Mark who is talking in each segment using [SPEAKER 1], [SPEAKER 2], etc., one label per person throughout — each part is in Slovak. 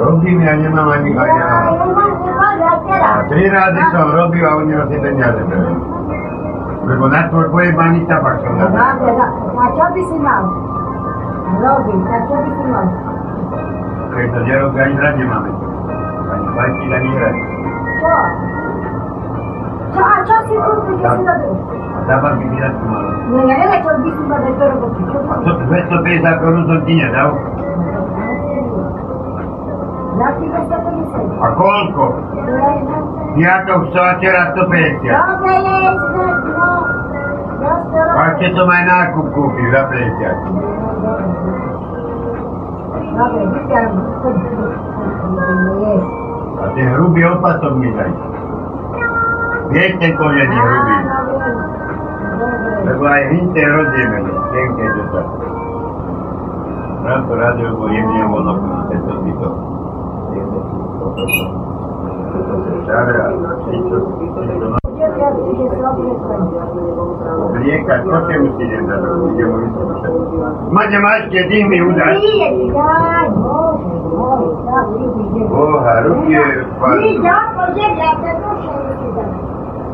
[SPEAKER 1] રોકી ને આજે માની
[SPEAKER 2] શ્રી
[SPEAKER 1] રાધે
[SPEAKER 2] સ્વામી રોકી બાબુજી
[SPEAKER 1] નથી
[SPEAKER 2] ધન્યા
[SPEAKER 1] છે con altro poi manita faccio la faccio avvicinare Robin faccio avvicinare questo glielo organizzati mamma
[SPEAKER 2] fai
[SPEAKER 1] chi
[SPEAKER 2] la mira ciao ciao ciao si tutti che si da
[SPEAKER 1] dentro da farmi mirare male non è che ho
[SPEAKER 2] visto da dentro questo pesa con un soldino da
[SPEAKER 1] A to 250 korun som ti nedal?
[SPEAKER 2] Za ti 250.
[SPEAKER 1] A koľko? Piatok, chcela teraz 150.
[SPEAKER 2] Dobre je, no. Ja to
[SPEAKER 1] A ešte som aj nákup kúpil za 50.
[SPEAKER 2] Dobre.
[SPEAKER 1] A ten hrubý opatok mi daj. Vieš ten konianý hrubý. Lebo aj hyn ten rozdieme, ten keď to tak. Rád to rádio, lebo jemne ono, tento si to.
[SPEAKER 2] Математика один минута. О, Харуки, О,
[SPEAKER 3] Харуки,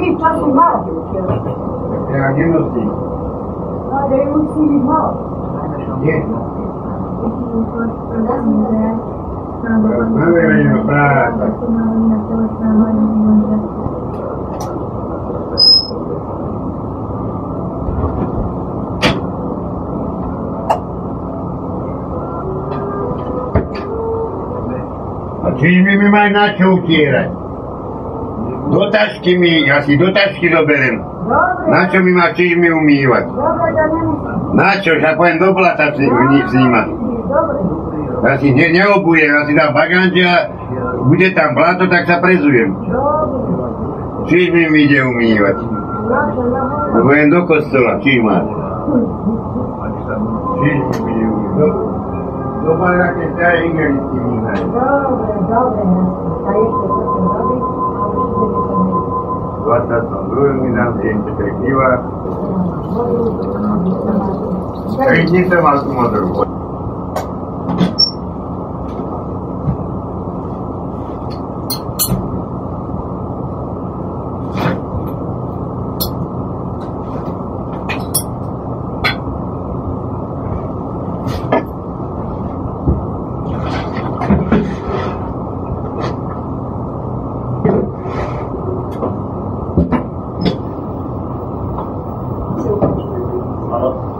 [SPEAKER 3] see Justin Mark. Yeah, you will see.
[SPEAKER 2] No,
[SPEAKER 3] they will see
[SPEAKER 1] him out. Yes.
[SPEAKER 2] No
[SPEAKER 1] debería entrar. Así me imagina que hubiera. Do tašky mi, ja si do tašky.
[SPEAKER 2] Dobre,
[SPEAKER 1] Na čo mi má čižmy umývať? Na čo? Ja poviem do blata si vni- snímať.
[SPEAKER 2] Dobre.
[SPEAKER 1] Ja si ne, neobujem, ja si dám baganče a bude tam blato, tak sa prezujem. Čižmy mi ide umývať. Lebo jen do kostola, či máš? Čižmy mi ide umývať. Do, do baráke sa aj ingelisti míhajú.
[SPEAKER 2] Dobre, dobre,
[SPEAKER 1] Какие-то вас смотрят. 好的